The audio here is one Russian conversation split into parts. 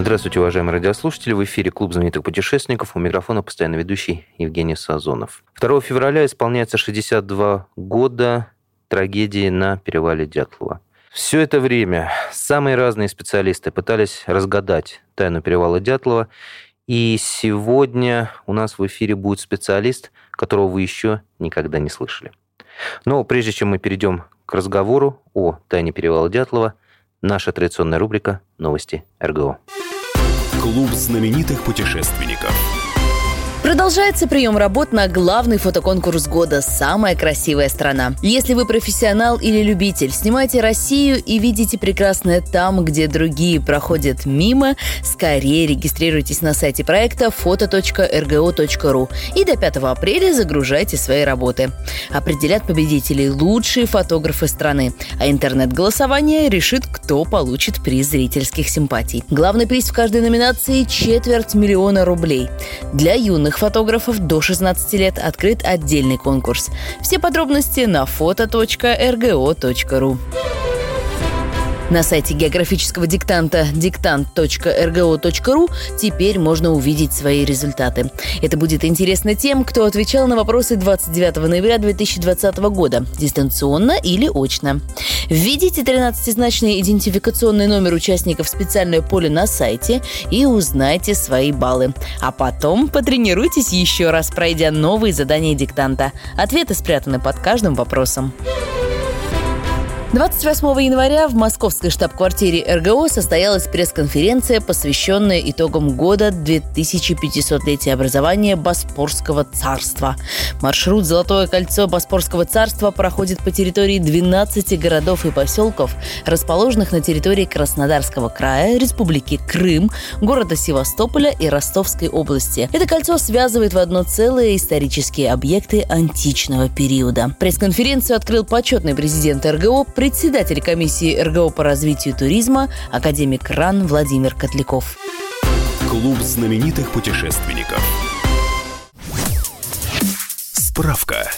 Здравствуйте, уважаемые радиослушатели. В эфире Клуб знаменитых путешественников. У микрофона постоянно ведущий Евгений Сазонов. 2 февраля исполняется 62 года трагедии на перевале Дятлова. Все это время самые разные специалисты пытались разгадать тайну перевала Дятлова. И сегодня у нас в эфире будет специалист, которого вы еще никогда не слышали. Но прежде чем мы перейдем к разговору о тайне перевала Дятлова, наша традиционная рубрика «Новости РГО». Клуб знаменитых путешественников. Продолжается прием работ на главный фотоконкурс года «Самая красивая страна». Если вы профессионал или любитель, снимайте Россию и видите прекрасное там, где другие проходят мимо, скорее регистрируйтесь на сайте проекта foto.rgo.ru и до 5 апреля загружайте свои работы. Определят победителей лучшие фотографы страны, а интернет-голосование решит, кто получит приз зрительских симпатий. Главный приз в каждой номинации – четверть миллиона рублей. Для юных фотографов до 16 лет открыт отдельный конкурс. Все подробности на foto.rgo.ru. На сайте географического диктанта диктант.рго.ру теперь можно увидеть свои результаты. Это будет интересно тем, кто отвечал на вопросы 29 ноября 2020 года, дистанционно или очно. Введите 13-значный идентификационный номер участников в специальное поле на сайте и узнайте свои баллы. А потом потренируйтесь еще раз, пройдя новые задания диктанта. Ответы спрятаны под каждым вопросом. 28 января в московской штаб-квартире РГО состоялась пресс-конференция, посвященная итогам года 2500-летия образования Боспорского царства. Маршрут «Золотое кольцо Боспорского царства» проходит по территории 12 городов и поселков, расположенных на территории Краснодарского края, Республики Крым, города Севастополя и Ростовской области. Это кольцо связывает в одно целое исторические объекты античного периода. Пресс-конференцию открыл почетный президент РГО председатель комиссии РГО по развитию туризма, академик РАН Владимир Котляков. Клуб знаменитых путешественников. Справка.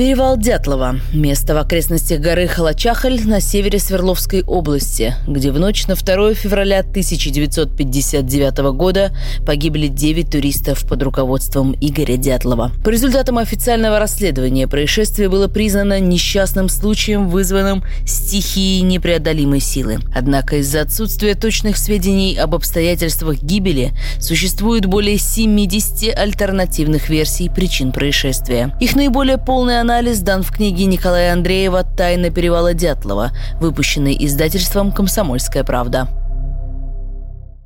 Перевал Дятлова – место в окрестностях горы Халачахаль на севере Свердловской области, где в ночь на 2 февраля 1959 года погибли 9 туристов под руководством Игоря Дятлова. По результатам официального расследования происшествие было признано несчастным случаем, вызванным стихией непреодолимой силы. Однако из-за отсутствия точных сведений об обстоятельствах гибели существует более 70 альтернативных версий причин происшествия. Их наиболее полная анализ дан в книге Николая Андреева «Тайна перевала Дятлова», выпущенной издательством «Комсомольская правда».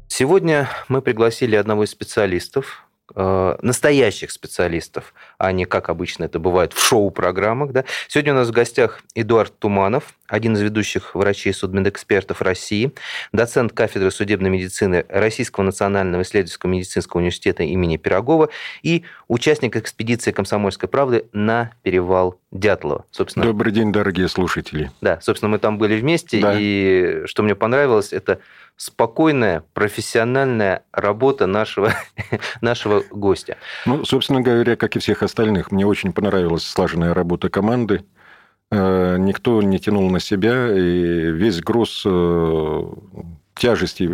Сегодня мы пригласили одного из специалистов, настоящих специалистов, а не как обычно это бывает в шоу-программах. Да? Сегодня у нас в гостях Эдуард Туманов, один из ведущих врачей судмедэкспертов России, доцент кафедры судебной медицины Российского национального исследовательского медицинского университета имени Пирогова и участник экспедиции «Комсомольской правды» на перевал Дятлова. Собственно, Добрый день, дорогие слушатели. Да, собственно, мы там были вместе, да. и что мне понравилось, это спокойная, профессиональная работа нашего, нашего гостя. Ну, собственно говоря, как и всех остальных, мне очень понравилась слаженная работа команды. Э, никто не тянул на себя, и весь груз э, тяжести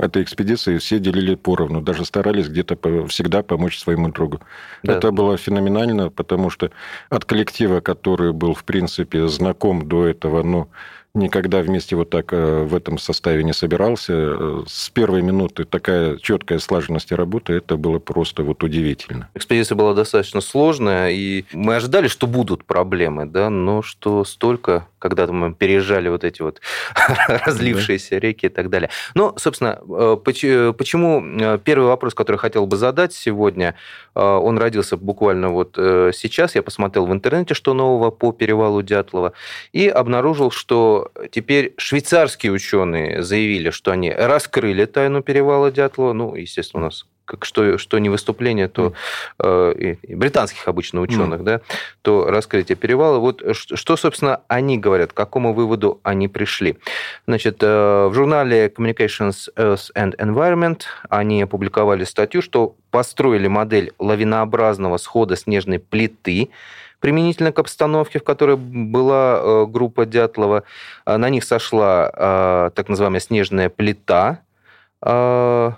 этой экспедиции все делили поровну, даже старались где-то всегда помочь своему другу. Да. Это было феноменально, потому что от коллектива, который был, в принципе, знаком до этого, ну, никогда вместе вот так э, в этом составе не собирался. Э, с первой минуты такая четкая слаженность работы, это было просто вот удивительно. Экспедиция была достаточно сложная, и мы ожидали, что будут проблемы, да, но что столько, когда мы переезжали вот эти вот разлившиеся реки и так далее. Ну, собственно, э, почему первый вопрос, который хотел бы задать сегодня, он родился буквально вот сейчас. Я посмотрел в интернете, что нового по перевалу Дятлова, и обнаружил, что что теперь швейцарские ученые заявили, что они раскрыли тайну перевала Дятлова. Ну, естественно, у нас как что, что не выступление, то э, британских обычно ученых, mm. да, то раскрытие перевала. Вот что, собственно, они говорят, к какому выводу они пришли. Значит, э, в журнале Communications Earth and Environment они опубликовали статью, что построили модель лавинообразного схода снежной плиты, применительно к обстановке, в которой была э, группа Дятлова. На них сошла э, так называемая снежная плита, э,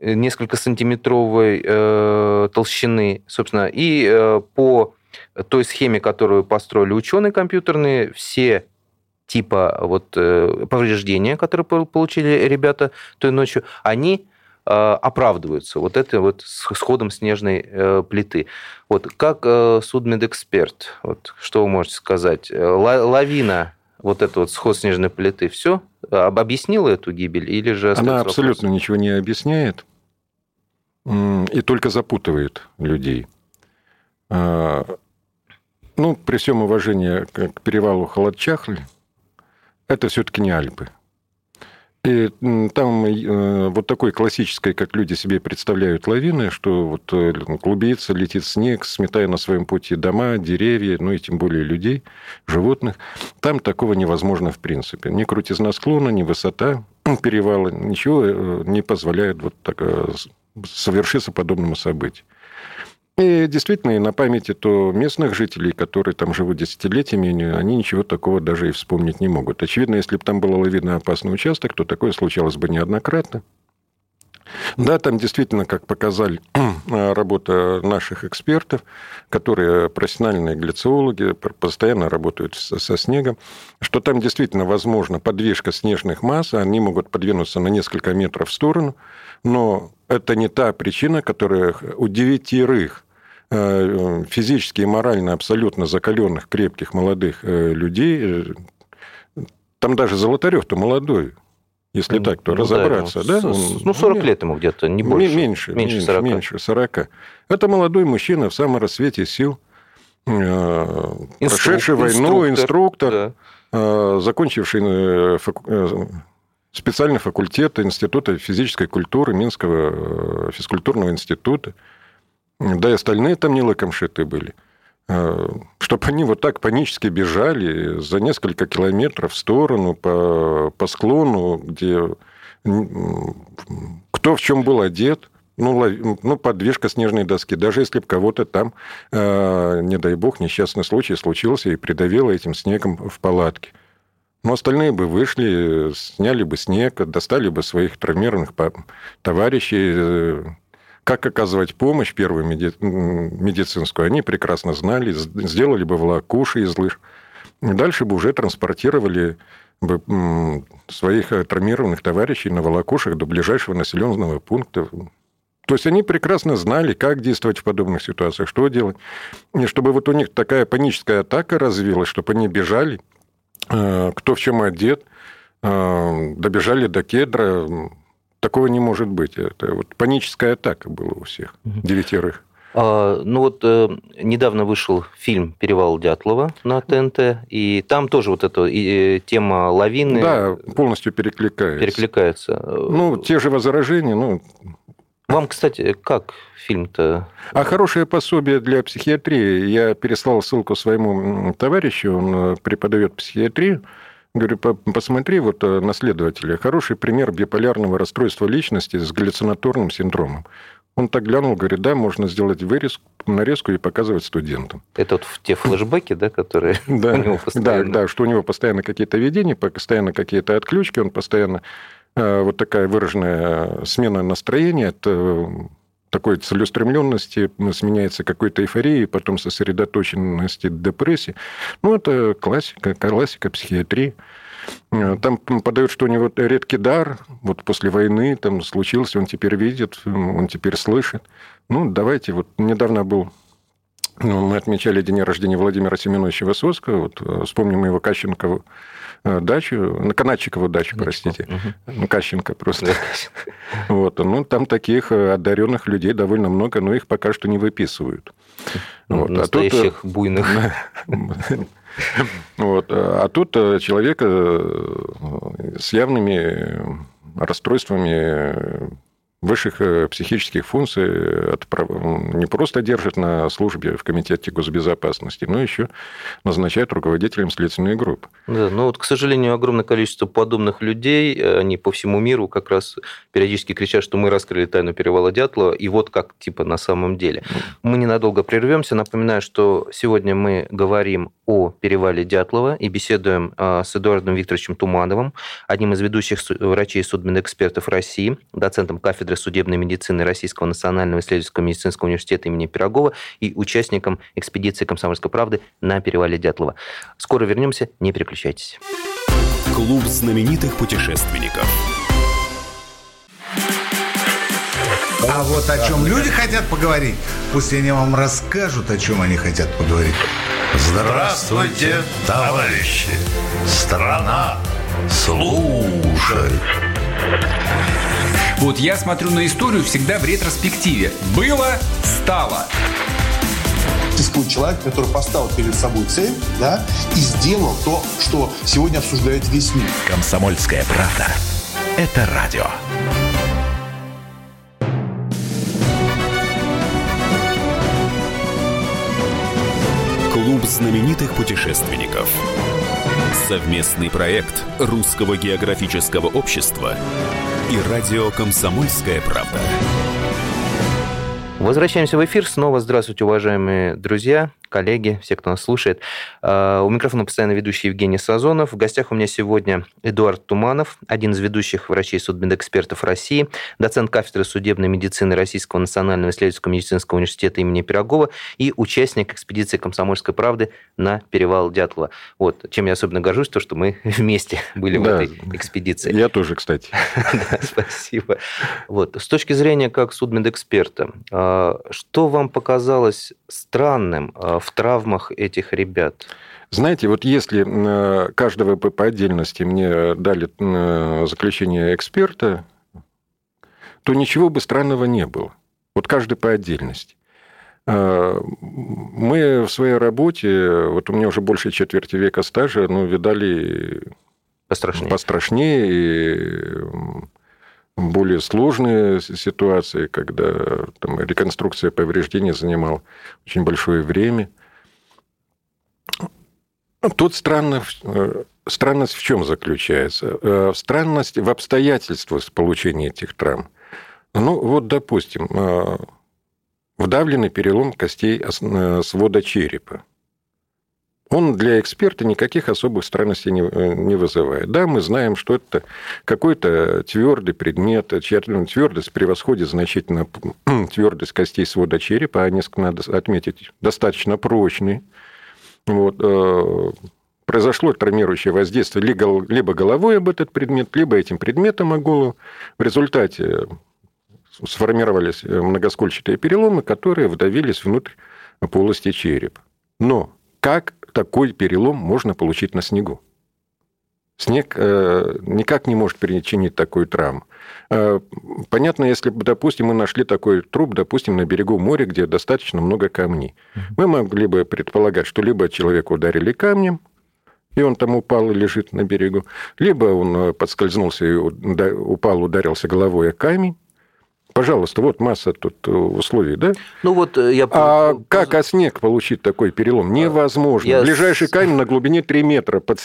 несколько сантиметровой э, толщины, собственно, и э, по той схеме, которую построили ученые компьютерные, все типа вот э, повреждения, которые получили ребята той ночью, они э, оправдываются вот это вот сходом снежной э, плиты. Вот как э, судмедэксперт, вот что вы можете сказать? Лавина, вот это вот сход снежной плиты, все объяснила эту гибель или же... Она абсолютно вопрос? ничего не объясняет и только запутывает людей. А, ну, при всем уважении к перевалу Холодчахль, это все-таки не Альпы. И там э, вот такой классической, как люди себе представляют лавины, что вот э, клубится, летит снег, сметая на своем пути дома, деревья, ну и тем более людей, животных. Там такого невозможно в принципе. Ни крутизна склона, ни высота перевала, ничего э, не позволяет вот так совершиться подобному событию. И действительно, и на памяти то местных жителей, которые там живут десятилетиями, они ничего такого даже и вспомнить не могут. Очевидно, если бы там был лавиноопасный участок, то такое случалось бы неоднократно. Да, там действительно, как показали работа наших экспертов, которые профессиональные гляциологи, постоянно работают со снегом, что там действительно возможно подвижка снежных масс, они могут подвинуться на несколько метров в сторону, но это не та причина, которая у девятерых физически и морально абсолютно закаленных, крепких, молодых э, людей, э, там даже Золотарев-то молодой, если ну, так, то ну, разобраться, да? да? Он, ну, 40 лет ему где-то, не больше. Меньше, меньше 40. Меньше 40. Это молодой мужчина в самом рассвете сил, Инструк, прошедший войну, инструктор, да. закончивший специальный факультет Института физической культуры Минского э, физкультурного института. Да и остальные там не лыком были. Э, Чтобы они вот так панически бежали за несколько километров в сторону по, по склону, где кто в чем был одет, ну, ну, подвижка снежной доски. Даже если бы кого-то там, э, не дай бог, несчастный случай случился и придавило этим снегом в палатке – но остальные бы вышли, сняли бы снег, достали бы своих травмированных товарищей. Как оказывать помощь первую медицинскую, они прекрасно знали, сделали бы волокуши из лыж. Дальше бы уже транспортировали бы своих травмированных товарищей на волокушах до ближайшего населенного пункта. То есть они прекрасно знали, как действовать в подобных ситуациях, что делать. И чтобы вот у них такая паническая атака развилась, чтобы они бежали – Э, кто в чем одет, э, добежали до кедра. Такого не может быть. Это вот паническая атака была у всех, девятерых. А, ну вот э, недавно вышел фильм «Перевал Дятлова» на ТНТ, и там тоже вот эта э, тема лавины... Да, полностью перекликается. Перекликается. Ну, те же возражения, ну, вам, кстати, как фильм-то? А хорошее пособие для психиатрии. Я переслал ссылку своему товарищу, он э, преподает психиатрию. Говорю, посмотри вот э, наследователя. Хороший пример биполярного расстройства личности с галлюцинаторным синдромом. Он так глянул, говорит, да, можно сделать вырезку, нарезку и показывать студентам. Это вот те флешбеки, да, которые да, у него постоянно... Да, да, что у него постоянно какие-то видения, постоянно какие-то отключки, он постоянно Э, вот такая выраженная смена настроения, это э, такой целеустремленности сменяется какой-то эйфорией, потом сосредоточенности депрессии. Ну, это классика, классика психиатрии. Э, там подают, что у него редкий дар, вот после войны там случился, он теперь видит, он теперь слышит. Ну, давайте, вот недавно был ну, мы отмечали день рождения Владимира Семеновича Высоцкого. Вот, вспомним его Кащенкову Э, дачу, на Канадчикову дачу, простите. Угу. Ну, Кащенко просто. Вот, ну, там таких э, одаренных людей довольно много, но их пока что не выписывают. Ну, вот. Настоящих а тут, э, буйных. Вот. А тут человек с явными расстройствами высших э, психических функций не просто держит на службе в Комитете госбезопасности, но еще назначает руководителем следственной группы. Да, но вот, к сожалению, огромное количество подобных людей, э, они по всему миру как раз периодически кричат, что мы раскрыли тайну перевала Дятлова, и вот как типа на самом деле. Мы ненадолго прервемся. Напоминаю, что сегодня мы говорим о перевале Дятлова и беседуем э, с Эдуардом Викторовичем Тумановым, одним из ведущих врачей судмедэкспертов России, доцентом кафедры кафедры судебной медицины Российского национального исследовательского медицинского университета имени Пирогова и участником экспедиции «Комсомольской правды» на перевале Дятлова. Скоро вернемся, не переключайтесь. Клуб знаменитых путешественников. А вот о чем люди хотят поговорить, пусть они вам расскажут, о чем они хотят поговорить. Здравствуйте, товарищи! Страна слушает! Вот я смотрю на историю всегда в ретроспективе. Было, стало. Существует человек, который поставил перед собой цель, да, и сделал то, что сегодня обсуждает весь мир. Комсомольская правда. Это радио. Клуб знаменитых путешественников. Совместный проект Русского географического общества и радио «Комсомольская правда». Возвращаемся в эфир. Снова здравствуйте, уважаемые друзья коллеги, все, кто нас слушает. А, у микрофона постоянно ведущий Евгений Сазонов. В гостях у меня сегодня Эдуард Туманов, один из ведущих врачей судмедэкспертов России, доцент кафедры судебной медицины Российского национального исследовательского медицинского университета имени Пирогова и участник экспедиции «Комсомольской правды» на перевал Дятлова. Вот, чем я особенно горжусь, то, что мы вместе были да, в этой экспедиции. Я тоже, кстати. спасибо. Вот, с точки зрения как судмедэксперта, а, что вам показалось странным а, в травмах этих ребят? Знаете, вот если э, каждого по отдельности мне дали э, заключение эксперта, то ничего бы странного не было. Вот каждый по отдельности. Э, мы в своей работе, вот у меня уже больше четверти века стажа, ну, видали пострашнее, пострашнее и более сложные ситуации, когда там, реконструкция повреждений занимала очень большое время. Тут странно, э, странность в чем заключается? Э, странность в обстоятельствах получения этих травм. Ну, вот, допустим, э, вдавленный перелом костей свода черепа он для эксперта никаких особых странностей не, э, не вызывает. Да, мы знаем, что это какой-то твердый предмет, чья твердость превосходит значительно твердость костей свода черепа, а несколько надо отметить, достаточно прочный. Вот, э, произошло травмирующее воздействие либо головой об этот предмет, либо этим предметом о голову. В результате сформировались многоскольчатые переломы, которые вдавились внутрь полости черепа. Но как такой перелом можно получить на снегу. Снег э, никак не может причинить такую травму. Э, понятно, если бы, допустим, мы нашли такой труп, допустим, на берегу моря, где достаточно много камней. Мы могли бы предполагать, что либо человека ударили камнем, и он там упал и лежит на берегу, либо он э, подскользнулся и упал, ударился головой о камень, Пожалуйста, вот масса тут э, условий, да? Ну вот э, я... А как о снег получить такой перелом? А, Невозможно. Я... Ближайший камень на глубине 3 метра под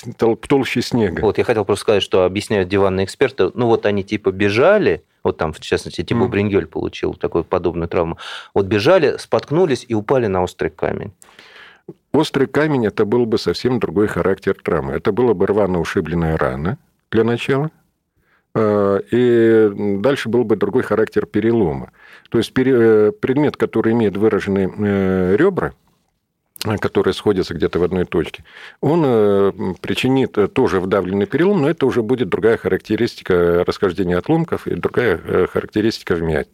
толще снега. Вот я хотел просто сказать, что объясняют диванные эксперты. Ну вот они типа бежали, вот там, в частности, типа mm. Брингель получил такую подобную травму. Вот бежали, споткнулись и упали на острый камень. Острый камень – это был бы совсем другой характер травмы. Это была бы рвано ушибленная рана для начала. Э, и дальше был бы другой характер перелома. То есть э, предмет, который имеет выраженные э, ребра, которые сходятся где-то в одной точке, он причинит тоже вдавленный перелом, но это уже будет другая характеристика расхождения отломков и другая характеристика вмятия,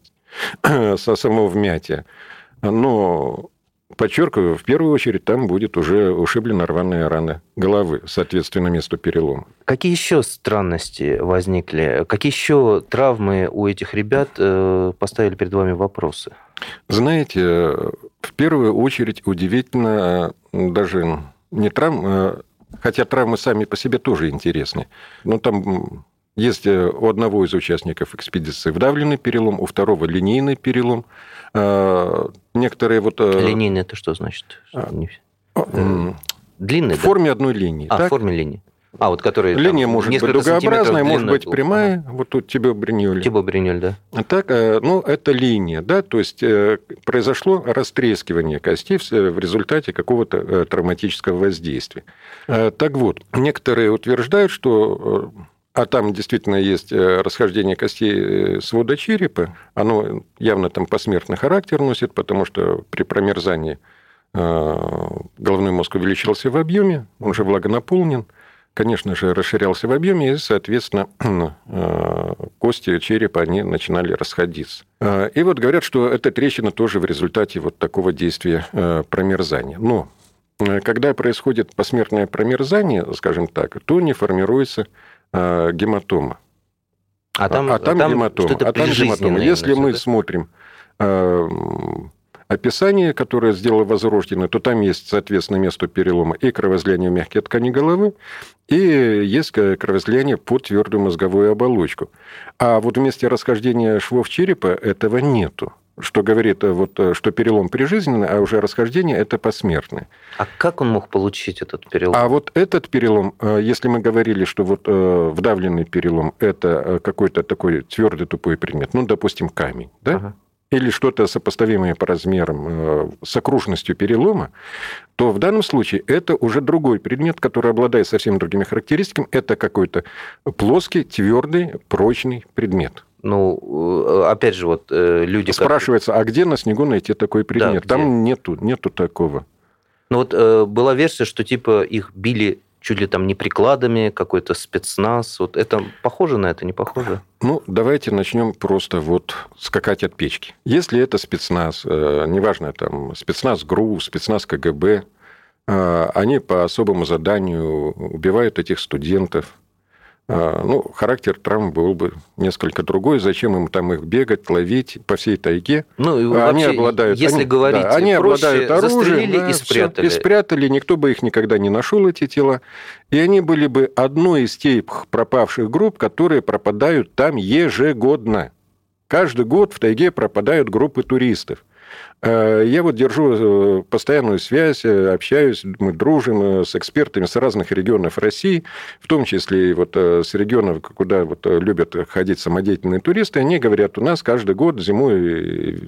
самого вмятия. Но Подчеркиваю, в первую очередь там будет уже ушиблена рваная рана головы, соответственно, месту перелома. Какие еще странности возникли? Какие еще травмы у этих ребят э, поставили перед вами вопросы? Знаете, в первую очередь удивительно даже не травм, хотя травмы сами по себе тоже интересны. Но там есть у одного из участников экспедиции вдавленный перелом, у второго линейный перелом. Некоторые вот... Линейный это что значит? Длинный, В форме одной линии. А, в форме линии. А, вот которые... Линия может быть дугообразная, может быть прямая. Ага. Вот тут тебе бриньоль. Тибо бриньоль, да. А так, ну, это линия, да, то есть произошло растрескивание костей в результате какого-то травматического воздействия. Так вот, некоторые утверждают, что а там действительно есть расхождение костей свода черепа. Оно явно там посмертный характер носит, потому что при промерзании головной мозг увеличился в объеме, он же влагонаполнен конечно же, расширялся в объеме, и, соответственно, э, кости черепа, они начинали расходиться. Э, и вот говорят, что эта трещина тоже в результате вот такого действия э, промерзания. Но когда происходит посмертное промерзание, скажем так, то не формируется гематома. А там, а там, а там гематома. А там гематома. Если мы да? смотрим описание, которое сделал Возрожденный, то там есть, соответственно, место перелома и кровоизлияние в мягкие ткани головы, и есть кровоизлияние под твердую мозговую оболочку. А вот в месте расхождения швов черепа этого нету что говорит, э, вот, э, что перелом прижизненный, а уже расхождение – это посмертное. А как он мог получить этот перелом? А вот этот перелом, э, если мы говорили, что вот вдавленный перелом – это какой-то такой твердый тупой предмет, ну, допустим, камень, да? Ага или что-то сопоставимое по размерам с окружностью перелома, то в данном случае это уже другой предмет, который обладает совсем другими характеристиками. Это какой-то плоский, твердый, прочный предмет. Ну, э, опять же, вот э, люди... Спрашивается, как... а где на снегу найти такой предмет? Да, Там нету, нету такого. Ну вот была версия, что типа их били чуть ли там не прикладами, какой-то спецназ. Вот это похоже на это, не похоже? Ну, давайте начнем просто вот скакать от печки. Если это спецназ, э, неважно, там, спецназ ГРУ, спецназ КГБ, э, они по особому заданию убивают этих студентов, ну, характер травм был бы несколько другой. Зачем им там их бегать, ловить по всей тайге? Ну, и они обладают, если они, говорить да, они обладают оружием, да, и спрятали. Все, и спрятали, никто бы их никогда не нашел, эти тела. И они были бы одной из тех пропавших групп, которые пропадают там ежегодно. Каждый год в тайге пропадают группы туристов. Э, я вот держу э, постоянную связь, э, общаюсь, мы дружим с экспертами с разных регионов России, в том числе и вот с регионов, куда вот любят ходить самодеятельные туристы. Они говорят, у нас каждый год зимой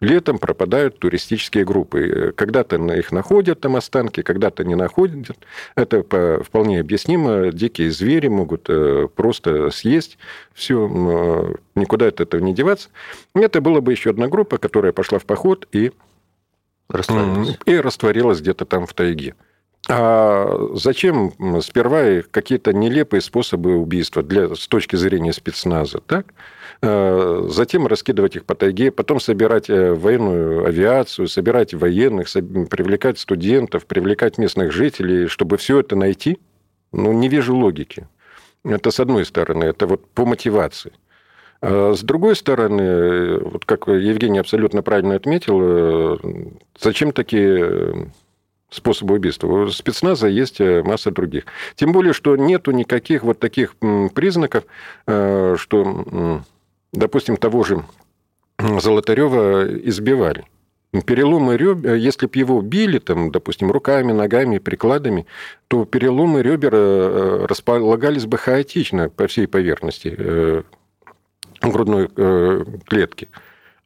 летом пропадают туристические группы. Когда-то их находят там останки, когда-то не находят. Это вполне объяснимо. Дикие звери могут просто съесть все, никуда от этого не деваться. Это была бы еще одна группа, которая пошла в поход и растворилась, и растворилась где-то там в тайге. А зачем сперва какие-то нелепые способы убийства для, с точки зрения спецназа, так? А затем раскидывать их по тайге, потом собирать э, военную авиацию, собирать военных, привлекать студентов, привлекать местных жителей, чтобы все это найти? Ну, не вижу логики. Это с одной стороны, это вот по мотивации. А с другой стороны, вот как Евгений абсолютно правильно отметил, э, зачем такие э, способы убийства. У спецназа есть э, масса других. Тем более, что нету никаких вот таких признаков, что, допустим, того же Золотарева избивали. Переломы ребер, если бы его били, там, допустим, руками, ногами, прикладами, то переломы ребер располагались бы хаотично по всей поверхности грудной э, клетки.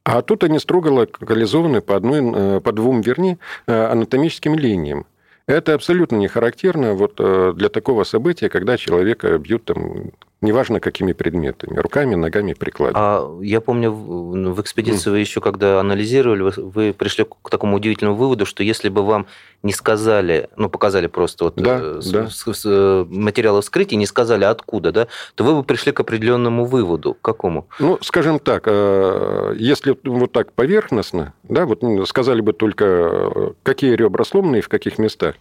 А тут они строго локализованы по, одной, э, по двум, вернее, э, анатомическим линиям. Это абсолютно не характерно вот для такого события, когда человека бьют там неважно какими предметами, руками, ногами, прикладом. А я помню, в экспедиции mm. вы еще когда анализировали, вы, вы пришли к такому удивительному выводу, что если бы вам не сказали, ну, показали просто вот да, э, с, да. С, с, э, материалы вскрытия, не сказали откуда, да, то вы бы пришли к определенному выводу. К какому? Ну, скажем так, э, если вот так поверхностно, да, вот сказали бы только, какие ребра сломаны и в каких местах,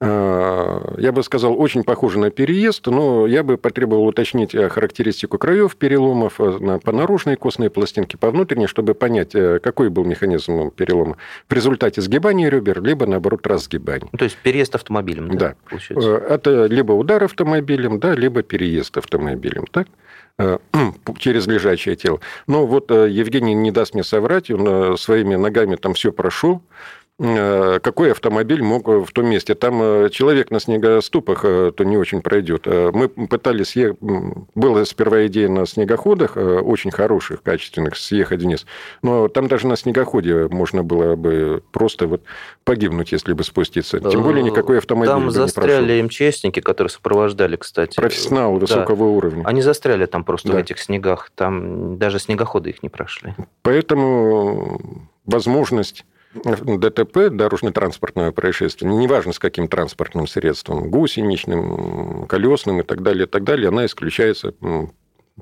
я бы сказал, очень похоже на переезд, но я бы потребовал уточнить характеристику краев переломов по наружной костной пластинке, по внутренней, чтобы понять, какой был механизм перелома. В результате сгибания ребер, либо, наоборот, разгибания. Ну, то есть переезд автомобилем, да? Да. Получается? Это либо удар автомобилем, да, либо переезд автомобилем, так? через лежачее тело. Но вот Евгений не даст мне соврать, он своими ногами там все прошел, Э, какой автомобиль мог в том месте. Там э, человек на снегоступах э, то не очень пройдет. Мы пытались съехать... Была сперва идея на снегоходах, очень хороших, качественных, съехать вниз. Но там даже на снегоходе можно было бы просто вот погибнуть, если бы спуститься. Тем более никакой автомобиль Там застряли МЧСники, которые сопровождали, кстати. Профессионалы высокого да. уровня. Они застряли там просто да. в этих снегах. Там даже снегоходы их не прошли. Поэтому возможность ДТП, дорожно-транспортное происшествие, неважно с каким транспортным средством, гусеничным, колесным и так далее, и так далее, она исключается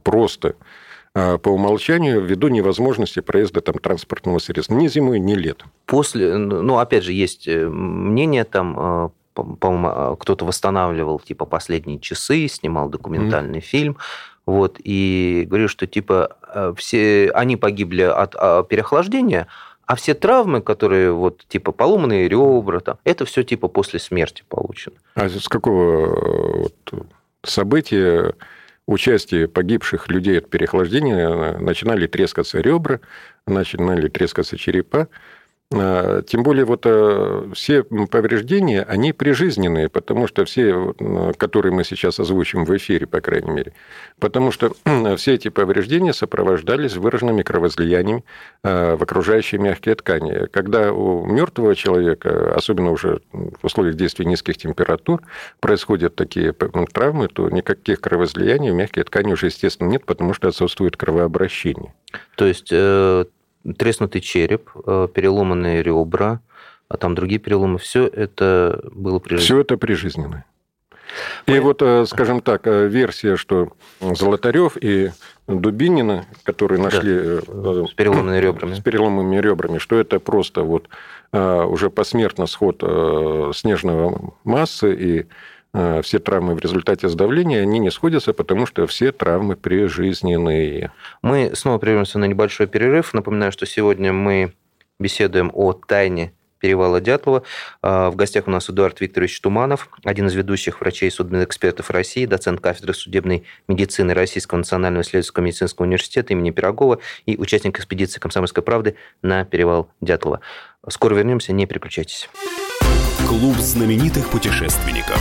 просто а, по умолчанию ввиду невозможности проезда там транспортного средства ни зимой, ни летом. После, ну, опять же, есть э, мнение там, э, по-моему, а, кто-то восстанавливал типа последние часы, снимал документальный mm. фильм, вот, и говорю, что типа э, все они погибли от а, переохлаждения, а все травмы, которые вот типа поломанные ребра, там, это все типа после смерти получено. А с какого вот, события участие погибших людей от переохлаждения начинали трескаться ребра, начинали трескаться черепа? А, тем более вот э, все повреждения, они прижизненные, потому что все, которые мы сейчас озвучим в эфире, по крайней мере, потому что все эти повреждения сопровождались выраженными кровоизлияниями э, в окружающие мягкие ткани. Когда у мертвого человека, особенно уже в условиях действия низких температур, происходят такие травмы, то никаких кровоизлияний в мягкие ткани уже, естественно, нет, потому что отсутствует кровообращение. То есть э, треснутый череп, э, переломанные ребра, а там другие переломы, все это было прижизненно. Все это прижизненно. И вот, э, скажем так, э, версия, что Золотарев и Дубинина, которые нашли да, с переломанными ребрами. С переломанными ребрами, что это просто вот уже посмертно сход снежного массы и все травмы в результате сдавления, они не сходятся, потому что все травмы прижизненные. Мы снова прервемся на небольшой перерыв. Напоминаю, что сегодня мы беседуем о тайне перевала Дятлова. Э, в гостях у нас Эдуард Викторович Туманов, один из ведущих врачей и судмедэкспертов России, доцент кафедры судебной медицины Российского национального исследовательского медицинского университета имени Пирогова и участник экспедиции «Комсомольской правды» на перевал Дятлова. Скоро вернемся, не переключайтесь. Клуб знаменитых путешественников.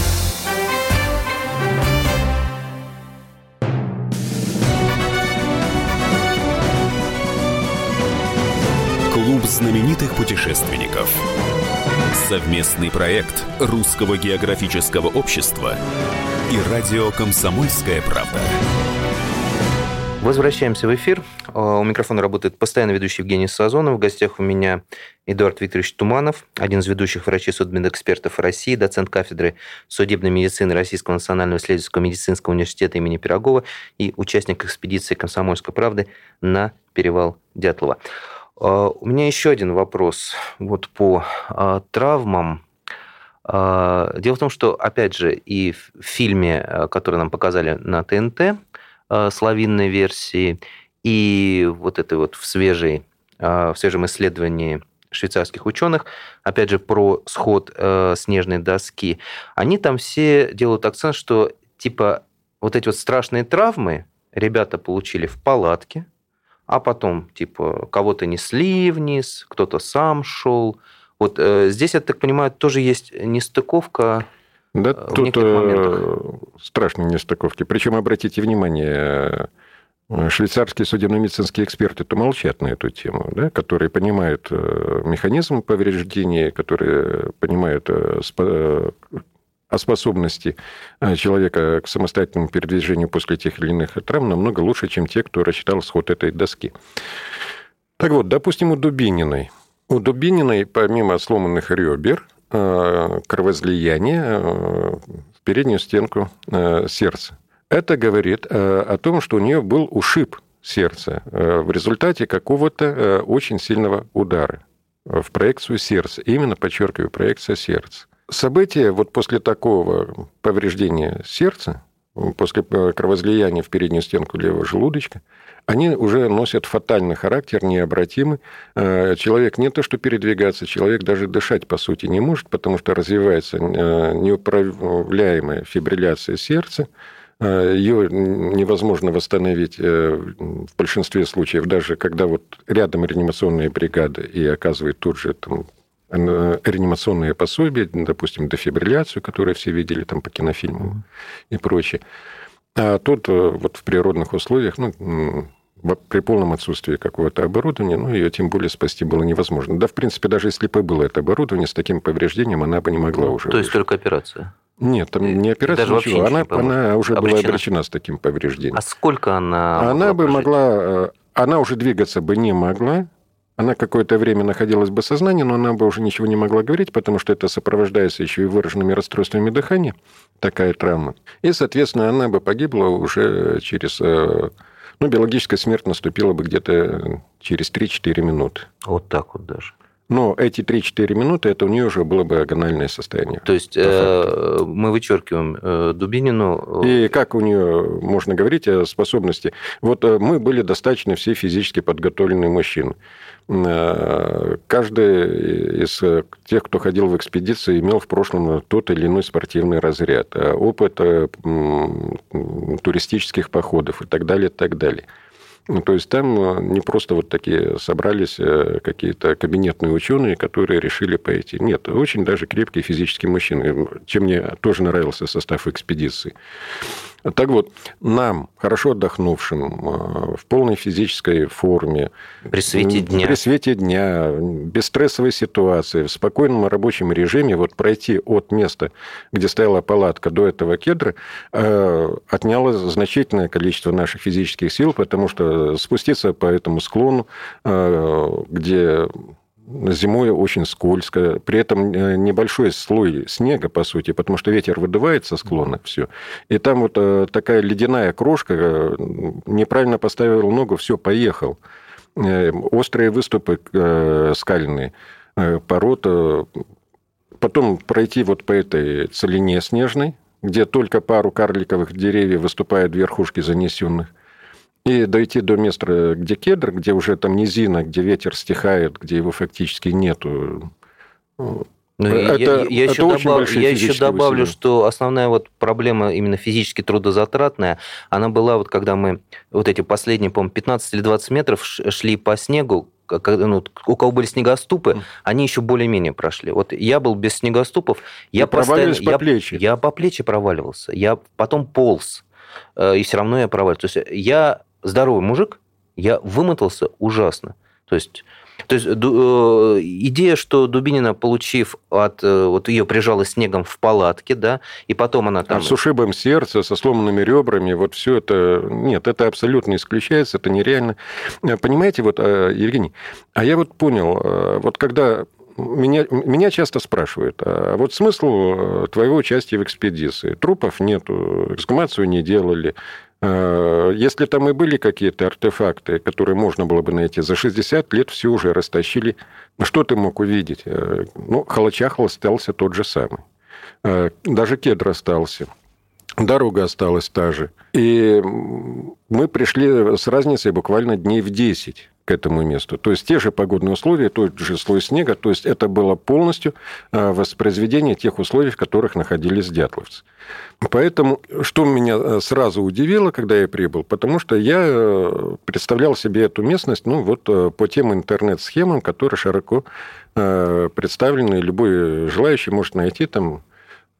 Знаменитых путешественников. Совместный проект Русского географического общества и радио «Комсомольская правда». Возвращаемся в эфир. А, у микрофона работает постоянно ведущий Евгений Сазонов. В гостях у меня Эдуард Викторович Туманов, один из ведущих врачей судмедэкспертов России, доцент кафедры судебной медицины Российского национального исследовательского медицинского университета имени Пирогова и участник экспедиции «Комсомольской правды» на перевал Дятлова. А, у меня еще один вопрос вот по а, травмам. А, дело в том, что, опять же, и в фильме, который нам показали на ТНТ, с лавинной версии, и вот это вот в, свежей, в свежем исследовании швейцарских ученых, опять же, про сход снежной доски, они там все делают акцент, что типа вот эти вот страшные травмы ребята получили в палатке, а потом, типа, кого-то несли вниз, кто-то сам шел. Вот э, здесь, я так понимаю, тоже есть нестыковка да, э, в тут э, страшные нестыковки. Причем, обратите внимание, э, швейцарские судебно-медицинские эксперты то молчат на эту тему, да, которые понимают механизм повреждения, которые понимают о способности э, человека к самостоятельному передвижению после тех или иных травм намного лучше, чем те, кто рассчитал сход этой доски. Так вот, допустим, у Дубининой. У Дубининой, помимо сломанных ребер, э, кровоизлияние э, в переднюю стенку сердца. Это говорит о том, что у нее был ушиб сердца в результате какого-то очень сильного удара в проекцию сердца. Именно, подчеркиваю, проекция сердца. События вот после такого повреждения сердца, после кровоизлияния в переднюю стенку левого желудочка, они уже носят фатальный характер, необратимый. Э, человек не то что передвигаться, человек даже дышать, по сути, не может, потому что развивается э, неуправляемая фибрилляция сердца, э, ее невозможно восстановить в большинстве случаев, даже когда вот рядом реанимационная бригада и оказывает тут же там, реанимационные пособия, допустим, дефибрилляцию, которую все видели там по кинофильмам и прочее. А тут вот в природных условиях, ну, при полном отсутствии какого-то оборудования, ну, ее тем более спасти было невозможно. Да, в принципе, даже если бы было это оборудование, с таким повреждением она бы не могла уже. То есть только операция? Нет, там не операция, Даже ничего. Она, она уже обречена. была обречена с таким повреждением. А сколько она Она бы прожить? могла... Э, она уже двигаться бы не могла, она какое-то время находилась бы в сознании, но она бы уже ничего не могла говорить, потому что это сопровождается еще и выраженными расстройствами дыхания, такая травма. И, соответственно, она бы погибла уже через э, ну, биологическая смерть наступила бы где-то через 3-4 минуты. Вот так вот даже. Но эти 3-4 минуты, это у нее уже было бы агональное состояние. То есть э, мы вычеркиваем э, Дубинину. И как у нее можно говорить о способности? Вот э, мы были достаточно все физически подготовленные мужчины. Э, каждый из тех, кто ходил в экспедиции, имел в прошлом тот или иной спортивный разряд, э, опыт э, туристических походов и так далее, и так далее. Ну, то есть там не просто вот такие собрались какие-то кабинетные ученые, которые решили пойти. Нет, очень даже крепкие физические мужчины, чем мне тоже нравился состав экспедиции. Так вот, нам, хорошо отдохнувшим, э, в полной физической форме, при свете дня, при свете дня без стрессовой ситуации, в спокойном рабочем режиме, вот пройти от места, где стояла палатка, до этого кедра, э, отняло значительное количество наших физических сил, потому что спуститься по этому склону, э, где зимой очень скользко, при этом э, небольшой слой снега, по сути, потому что ветер выдувает со склона все. И там вот э, такая ледяная крошка, э, неправильно поставил ногу, все, поехал. Острые выступы скальные, пород. Потом пройти вот по этой целине снежной, где только пару карликовых деревьев выступают верхушки занесенных и дойти до места, где кедр, где уже там низина, где ветер стихает, где его фактически нету. Ну, это, я, я, это еще, добав... я еще добавлю, усилия. что основная вот проблема именно физически трудозатратная, она была вот когда мы вот эти последние, по-моему, 15 или 20 метров шли по снегу, ну, у кого были снегоступы, mm. они еще более-менее прошли. Вот я был без снегоступов, я постоянно... по я, плечи. Я по плечи проваливался, я потом полз, э, и все равно я проваливался. То есть я здоровый мужик, я вымотался ужасно. То есть, то есть э, идея, что Дубинина, получив от... Э, вот ее прижала снегом в палатке, да, и потом она там... А с ушибом сердца, со сломанными ребрами, вот все это... Нет, это абсолютно исключается, это нереально. Э, понимаете, вот, Евгений, а я вот понял, вот когда меня, меня часто спрашивают, а вот смысл твоего участия в экспедиции? Трупов нету, эксгумацию не делали, если там и были какие-то артефакты, которые можно было бы найти, за 60 лет все уже растащили. Ну, что ты мог увидеть? Э, ну, холочахол остался тот же самый. Э, даже кедр остался. Дорога осталась та же. И мы пришли с разницей буквально дней в 10 к этому месту. То есть те же погодные условия, тот же слой снега. То есть это было полностью воспроизведение тех условий, в которых находились дятловцы. Поэтому, что меня э, сразу удивило, когда я прибыл, потому что я э, представлял себе эту местность, ну, вот э, по тем интернет-схемам, которые широко представлены, любой желающий может найти там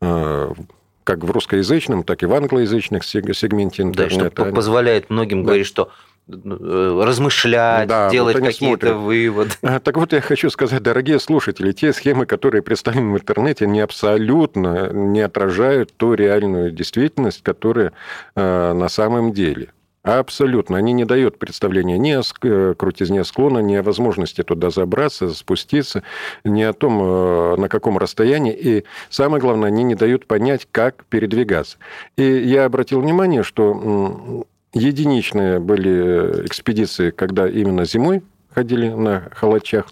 как в русскоязычном, так и в англоязычных сегменте интернета. Да, что позволяет многим да. говорить, что размышлять, Да, делать вот какие-то выводы. Так вот, я хочу сказать, дорогие слушатели, те схемы, которые представлены в интернете, не абсолютно не отражают ту реальную действительность, которая э, на самом деле. Абсолютно. Они не дают представления ни о э, крутизне склона, ни о возможности туда забраться, спуститься, ни о том, э, на каком расстоянии. И самое главное, они не дают понять, как передвигаться. И я обратил внимание, что единичные были экспедиции, когда именно зимой ходили на халачах,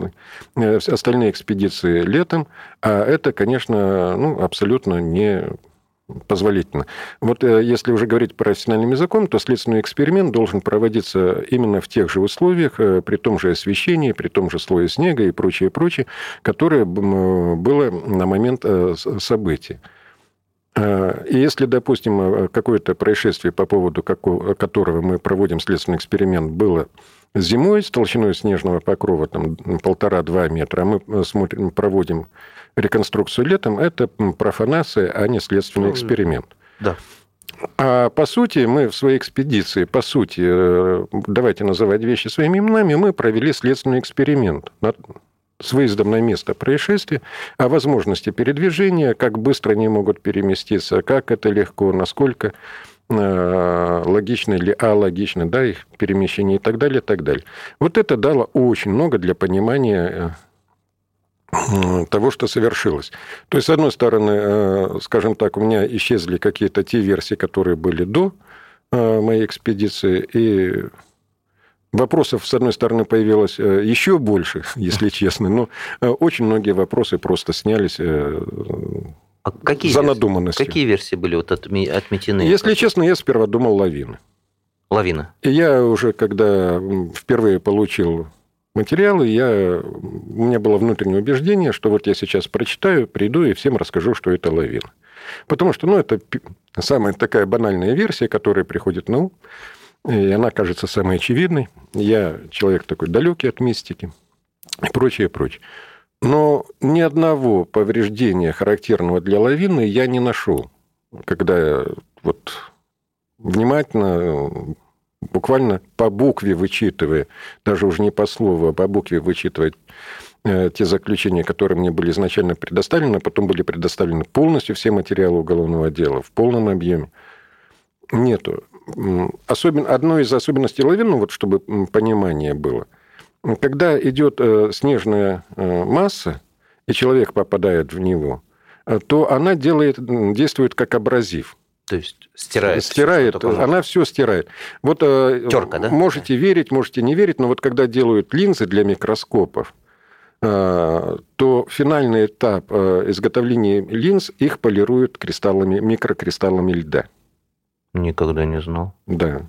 э, остальные экспедиции летом, а это, конечно, ну, абсолютно не позволительно. Вот э, если уже говорить профессиональным языком, то следственный эксперимент должен проводиться именно в тех же условиях, э, при том же освещении, при том же слое снега и прочее, прочее, которое было на момент события. И если, допустим, э, какое-то происшествие, по поводу какого- которого мы проводим следственный эксперимент, было зимой с толщиной снежного покрова там, полтора-два метра, а мы э, смотрим, проводим реконструкцию летом, это профанация, а не следственный Ну, эксперимент. Да. А по сути, мы в своей экспедиции, по сути, э, давайте называть вещи своими именами, мы провели следственный эксперимент над- с выездом на место происшествия, о возможности передвижения, как быстро они могут переместиться, как это легко, насколько э, логично или алогично, да, их перемещение и так далее, и так далее. Вот это дало очень много для понимания э, того, что совершилось. То есть, с одной стороны, э, скажем так, у меня исчезли какие-то те версии, которые были до моей экспедиции, и вопросов, с одной стороны, появилось э, еще больше, если честно, но э, очень многие вопросы просто снялись э, А какие за версии? надуманностью. Какие версии были вот отме- отметены? Если честно, я сперва думал лавины. Лавина. И я уже, когда впервые получил материалы, я, у меня было внутреннее убеждение, что вот я сейчас прочитаю, приду и всем расскажу, что это лавина. Потому что, ну, это самая такая банальная версия, которая приходит на ум, и она кажется самой очевидной. Я человек такой далекий от мистики и прочее, прочее. Но ни одного повреждения, характерного для лавины, я не нашел. Когда вот внимательно, буквально по букве вычитывая, даже уже не по слову, а по букве вычитывая э, те заключения, которые мне были изначально предоставлены, а потом были предоставлены полностью все материалы уголовного дела в полном объеме, нету. Особенно, одной из особенностей лавины, вот чтобы понимание было, когда идет э, снежная э, масса, и человек попадает в него, э, то она делает, действует как абразив. То есть стирает. Стирает, можно. она все стирает. Вот Тёрка, да? можете верить, можете не верить, но вот когда делают линзы для микроскопов, то финальный этап изготовления линз их полируют кристаллами, микрокристаллами льда. Никогда не знал. Да.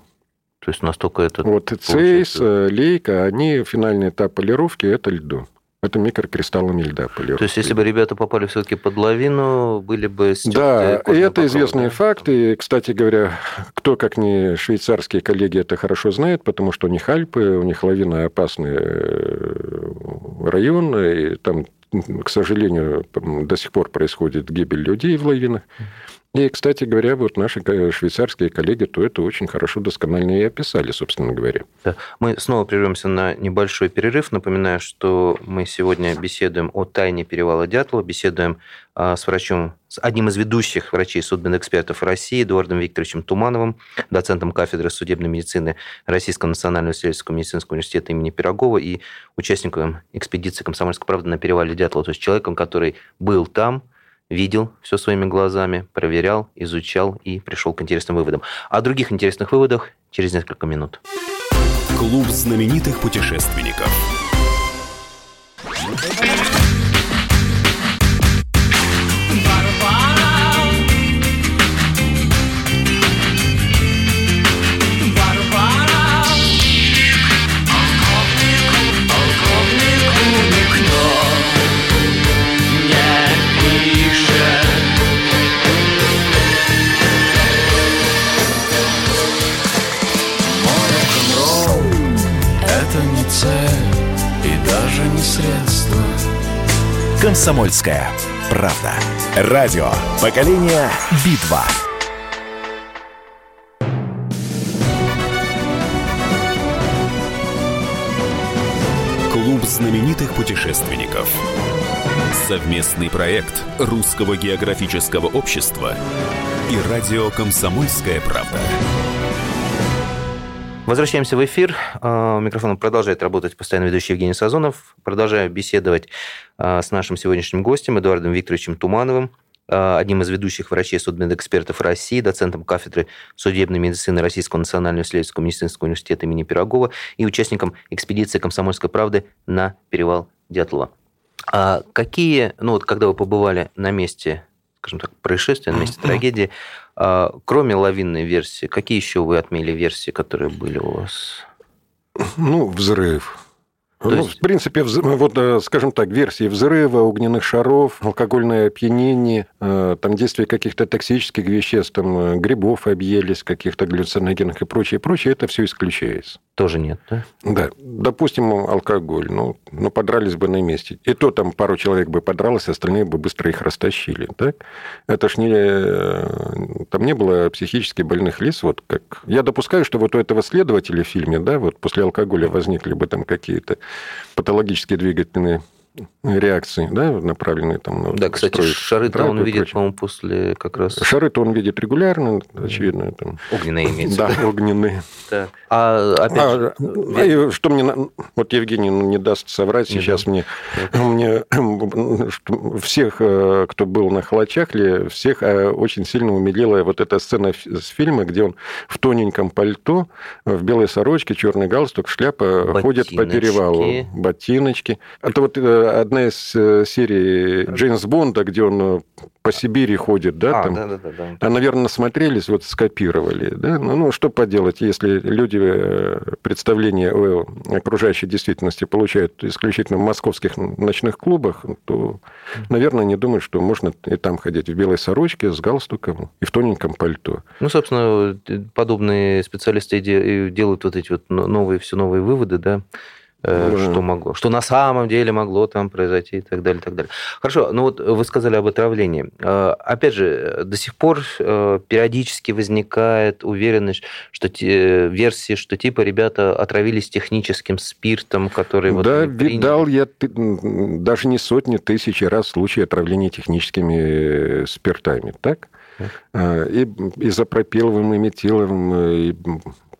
То есть настолько это... Вот получается- цейс, э, лейка, они финальный этап полировки это льду. Это микрокристаллами льда полировки. То есть, если бы ребята попали все-таки под лавину, были бы Да, и это известные да? факты. И, Кстати говоря, кто, как не швейцарские коллеги, это хорошо знает, потому что у них Альпы, у них лавина опасный э, район, и там, к сожалению, до сих пор происходит гибель людей в лавинах. И, кстати говоря, вот наши швейцарские коллеги то это очень хорошо, досконально и описали, собственно говоря. Да. Мы снова прервемся на небольшой перерыв. Напоминаю, что мы сегодня беседуем о тайне перевала Дятлова, беседуем а, с врачом, с одним из ведущих врачей судмедэкспертов России, Эдуардом Викторовичем Тумановым, доцентом кафедры судебной медицины Российского национального исследовательского медицинского университета имени Пирогова и участником экспедиции «Комсомольской правды» на перевале Дятлова, то есть человеком, который был там, видел все своими глазами, проверял, изучал и пришел к интересным выводам. О других интересных выводах через несколько минут. Клуб знаменитых путешественников. средства. Комсомольская правда. Радио. Поколение Битва. Клуб знаменитых путешественников. Совместный проект Русского географического общества и радио «Комсомольская правда». Возвращаемся в эфир. А, у микрофона продолжает работать постоянно ведущий Евгений Сазонов. Продолжаю беседовать а, с нашим сегодняшним гостем Эдуардом Викторовичем Тумановым, а, одним из ведущих врачей судмедэкспертов России, доцентом кафедры судебной медицины Российского национального исследовательского медицинского университета имени Пирогова и участником экспедиции «Комсомольской правды» на перевал Дятлова. А какие, ну вот когда вы побывали на месте, скажем так, происшествия, на месте трагедии, кроме лавинной версии, какие еще вы отмели версии, которые были у вас? Ну, взрыв. То ну, есть- в принципе, вз- вот, э, скажем так, версии взрыва, огненных шаров, алкогольное опьянение, э, там действие каких-то токсических веществ, там э, грибов объелись, каких-то глюциногенных и прочее, прочее, это все исключается. Тоже нет, да? Да, допустим, алкоголь, ну, ну, подрались бы на месте. И то там пару человек бы подралось, остальные бы быстро их растащили, так? Это ж не... э, Там не было психически больных лиц, вот как... Я допускаю, что вот у этого следователя в фильме, да, вот после алкоголя возникли бы там какие-то патологические двигательные реакции, да, направленные там... на Да, кстати, шары-то он видит, по-моему, после как раз Шары-то он видит регулярно, очевидно. Там. огненные имеется. Да, огненные. Так. А опять А, же, и что мне... Вот Евгений ну, не даст соврать Не сейчас мне. мне всех, э, кто был на Холочахле, всех э, очень сильно умилила вот эта сцена с фильма, где он в тоненьком пальто, в белой сорочке, черный галстук, шляпа, ходит по перевалу. Ботиночки. Это вот э, одна из э, серий Джеймс Бонда, где он э, по Сибири ходит, да, а, там. да, да, да, да. А, наверное, насмотрелись, вот скопировали. Да? Ну, ну, что поделать, если люди э, представление о окружающей действительности получают исключительно в московских ночных клубах, то, наверное, не думают, что можно и там ходить в белой сорочке с галстуком и в тоненьком пальто. Ну, собственно, подобные специалисты делают вот эти вот но- новые, все новые выводы, да, э, Да. что могло, что на самом деле могло там произойти и так далее, и так далее. Хорошо, ну вот вы сказали об отравлении. Э, Опять же, до сих пор э, периодически возникает уверенность, что те, версии, что типа ребята отравились техническим спиртом, который вот да, видал я ты- даже не сотни, тысячи раз случаи отравления техническими э, спиртами, так? И изопропиловым, и метиловым, э, и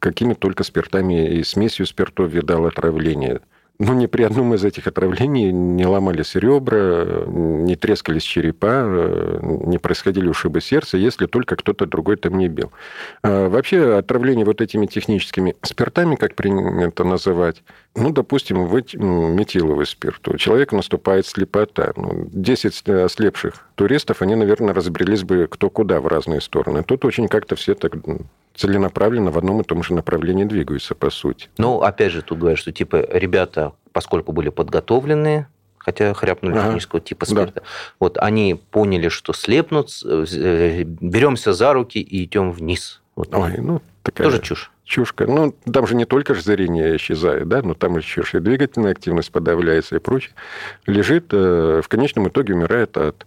какими только спиртами и смесью спиртов видал отравление. Но ни при одном из этих отравлений не ломались ребра, не трескались черепа, не происходили ушибы сердца, если только кто-то другой там не бил. А Вообще отравление вот этими техническими спиртами, как принято называть, ну, допустим, в м, метиловый спирт. У человека наступает слепота. Ну, 10 ослепших туристов, они, наверное, разбрелись бы кто куда в разные стороны. Тут очень как-то все так целенаправленно в одном и том же направлении двигаются, по сути. Ну, опять же, тут говорят, что типа ребята, поскольку были подготовлены, хотя хряпнули Ага. технического типа Да. спирта, вот они поняли, что слепнут, э, э, беремся за руки и идем вниз. Вот. Ой, ну, такая... Тоже чушь. Чушка. Ну, там же не только же зрение исчезает, да, но там еще и двигательная активность подавляется и прочее. Лежит, э, в конечном итоге умирает от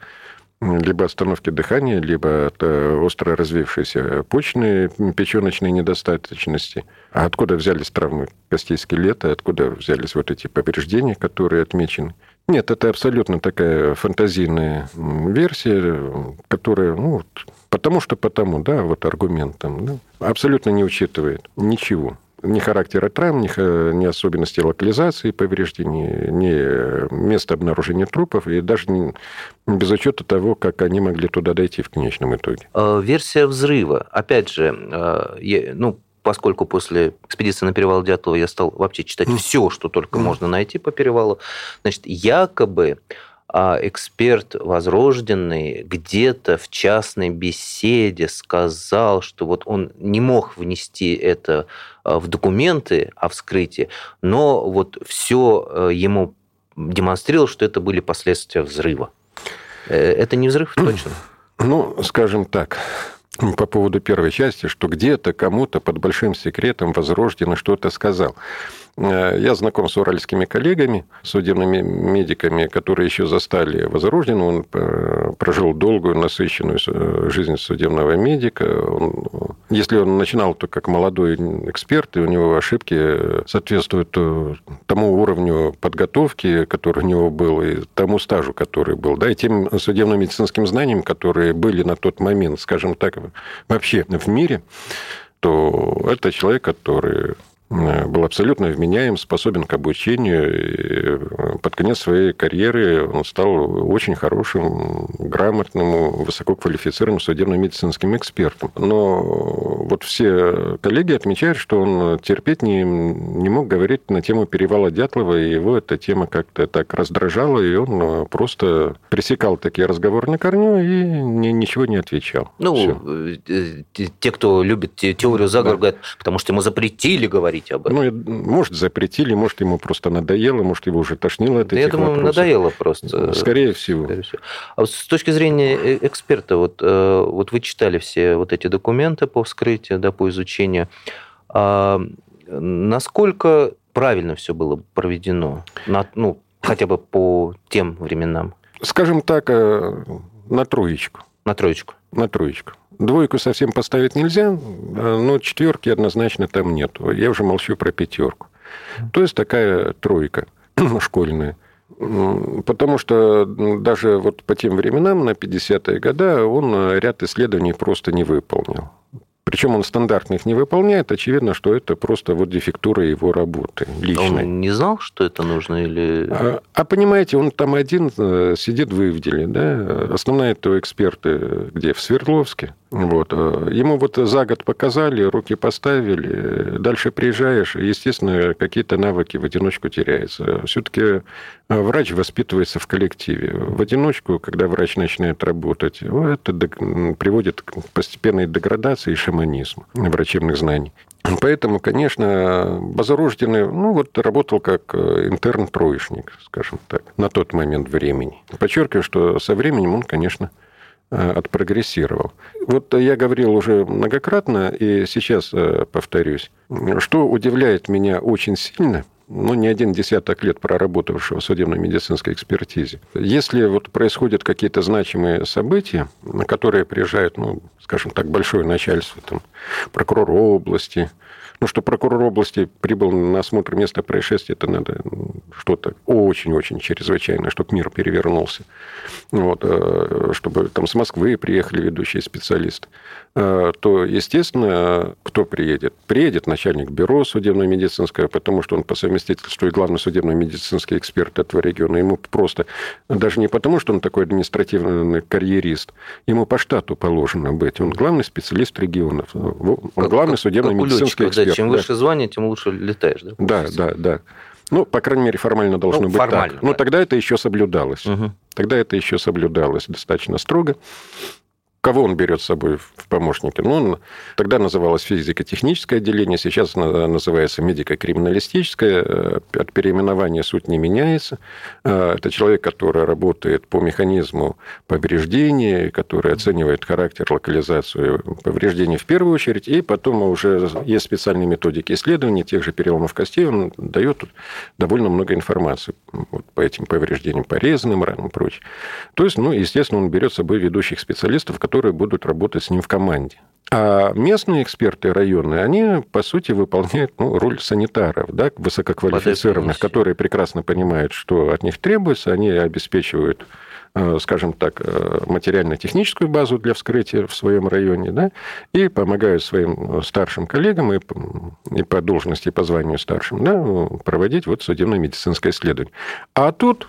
либо остановки дыхания, либо от остро развившейся почечной м, печеночной недостаточности. А откуда взялись травмы костей скелета, откуда взялись вот эти повреждения, которые отмечены? Нет, это абсолютно такая фантазийная версия, которая, ну, потому что потому, да, вот аргумент там, да, абсолютно не учитывает ничего. Ни характера травм, ни, ха- ни особенностей локализации повреждений, ни места обнаружения трупов, и даже не- без учета того, как они могли туда дойти в конечном итоге. Э, Версия взрыва. Опять же, э, я- ну, поскольку после экспедиции на перевал Дятлова я стал вообще читать все, что только можно найти по перевалу, значит, якобы а, эксперт возрожденный где-то в частной беседе сказал, что вот он не мог внести это а, в документы о вскрытии, но вот все ему демонстрировал, что это были последствия взрыва. Э, Это не взрыв, точно? Ну, скажем так, по поводу первой части, что где-то кому-то под большим секретом Возрожденный что-то сказал. Э, Я знаком с уральскими коллегами, судебными медиками, которые еще застали Возрожденного. Он э, прожил долгую, насыщенную э, жизнь судебного медика. Он Если он начинал только как молодой эксперт, и у него ошибки соответствуют тому уровню подготовки, который у него был, и тому стажу, который был, да, и тем судебно-медицинским знаниям, которые были на тот момент, скажем так, вообще в мире, то это человек, который был абсолютно вменяем, способен к обучению. И э, под конец своей карьеры он стал очень хорошим, грамотным, высококвалифицированным судебно-медицинским экспертом. Но вот все коллеги отмечают, что он терпеть не, не мог говорить на тему перевала Дятлова, и его эта тема как-то так раздражала, и он э, просто пресекал такие разговоры на корню и ни, ничего не отвечал. Ну, Все. те, кто любит теорию заговора, да. говорят, потому что ему запретили говорить говорить об этом. Ну, может, запретили, может, ему просто надоело, может, его уже тошнило от да этих Я думаю, вопросов. надоело просто. Скорее всего. Скорее всего. А с точки зрения э, эксперта, вот, э, вот вы читали все вот эти документы по вскрытию, да, по изучению. А насколько правильно все было проведено? На, ну, хотя бы по тем временам. Скажем так, э, на троечку. На троечку. На троечку. Двойку совсем поставить нельзя, но четверки однозначно там нет. Я уже молчу про пятерку. То есть такая тройка школьная. Потому что даже вот по тем временам, на 50-е годы, он ряд исследований просто не выполнил. Причем он стандартных не выполняет. Очевидно, что это просто вот дефектура его работы личной. Он не знал, что это нужно? Или... А, а понимаете, он там один э, сидит в Ивделе. Да? Основная это эксперты где? В Свердловске. Вот. Э, ему вот за год показали, руки поставили, дальше приезжаешь, естественно, какие-то навыки в одиночку теряются. Все-таки э, врач воспитывается в коллективе. В одиночку, когда врач начинает работать, это приводит к постепенной деградации и шаманизму врачебных знаний. Поэтому, конечно, Базорожденный, ну, вот работал как э, интерн-троечник, скажем так, на тот момент времени. Подчеркиваю, что со временем он, конечно, отпрогрессировал. Вот я говорил уже многократно, и сейчас э, повторюсь, что удивляет меня очень сильно, ну, не один десяток лет проработавшего в судебно-медицинской экспертизе. Если вот происходят какие-то значимые события, на которые приезжает, ну, скажем так, большое начальство, там, прокурор области, ну, что прокурор области прибыл на осмотр места происшествия, это надо что-то очень-очень чрезвычайное, чтобы мир перевернулся. Вот, э, чтобы там с Москвы приехали ведущие специалисты. Э, то, естественно, кто приедет? Приедет начальник бюро судебно-медицинского, потому что он по совместительству и главный судебно-медицинский эксперт этого региона. Ему просто, даже не потому, что он такой административный карьерист, ему по штату положено быть. Он главный специалист регионов. Он главный судебно-медицинский эксперт чем выше да. звание, тем лучше летаешь, да? Да, да, да. Ну, по крайней мере, формально должно ну, быть формально, так. Но тогда это еще соблюдалось. Угу. Тогда это еще соблюдалось достаточно строго. Кого он берет с собой в помощники? Ну, он, тогда называлось физико-техническое отделение, сейчас называется медико-криминалистическое. Э, от переименования суть не меняется. Э, это человек, который работает по механизму повреждений, который оценивает характер, локализацию повреждений в первую очередь, и потом уже есть специальные методики исследований тех же переломов костей, он дает довольно много информации вот, по этим повреждениям, порезанным ранам и прочее. То есть, ну, естественно, он берет с собой ведущих специалистов, которые которые будут работать с ним в команде. А местные эксперты районные, они, по сути, выполняют ну, роль санитаров, да, высококвалифицированных, которые прекрасно понимают, что от них требуется, они обеспечивают э, скажем так, э, материально-техническую базу для вскрытия в своем районе, да, и помогают своим старшим коллегам и, и по должности, и по званию старшим, да, проводить вот судебно-медицинское исследование. А тут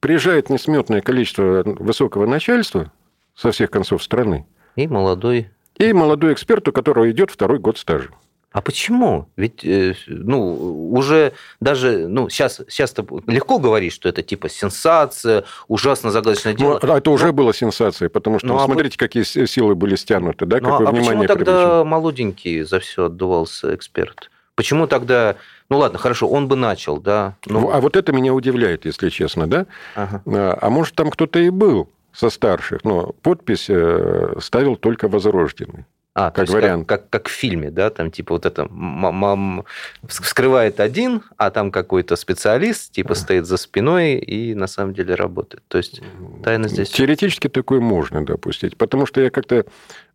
приезжает несметное количество высокого начальства, со всех концов страны. И молодой. И молодой эксперт, у которого идет второй год стажа. А почему? Ведь, э, ну, уже даже, ну, сейчас, сейчас легко говорить, что это типа сенсация, ужасно загадочное ну, дело. Ну, это уже но... было сенсацией, потому что, ну, а смотрите, а... какие силы были стянуты, да, ну, какое а внимание почему тогда привлечено. молоденький за все отдувался эксперт? Почему тогда, ну ладно, хорошо, он бы начал, да. Но... А вот это меня удивляет, если честно, да. Ага. А, а может, там кто-то и был, со старших, но подпись э, ставил только возрожденный. А, как вариант. Как, как, как в фильме, да, там типа вот это м- м- вскрывает один, а там какой-то специалист типа стоит за спиной и на самом деле работает. То есть тайна здесь... Теоретически такое можно допустить, потому что я как-то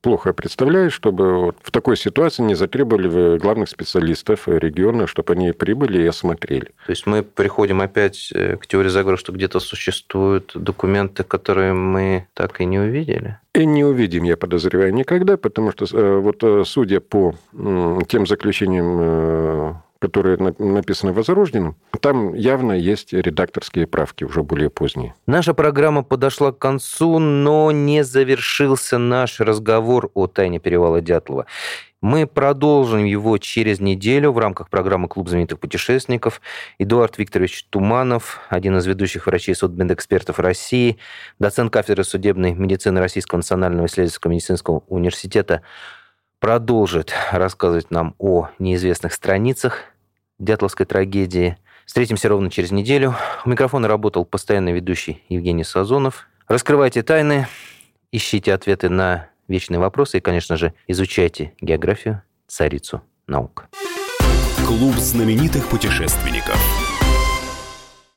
плохо представляю, чтобы вот в такой ситуации не затребовали главных специалистов региона, чтобы они прибыли и осмотрели. То есть мы приходим опять э, к теории заговора, что где-то существуют документы, которые мы так и не увидели? И не увидим, я подозреваю, никогда, потому что э, вот э, судя по тем заключениям которые написаны Возрожденным, там явно есть редакторские правки, уже более поздние. Наша программа подошла к концу, но не завершился наш разговор о тайне перевала Дятлова. Мы продолжим его через неделю в рамках программы «Клуб знаменитых путешественников». Эдуард Викторович Туманов, один из ведущих врачей судмедэкспертов России, доцент кафедры судебной медицины Российского национального исследовательского медицинского университета, продолжит рассказывать нам о неизвестных страницах Дятловской трагедии. Встретимся ровно через неделю. У микрофона работал постоянный ведущий Евгений Сазонов. Раскрывайте тайны, ищите ответы на вечные вопросы и, конечно же, изучайте географию, царицу наук. Клуб знаменитых путешественников.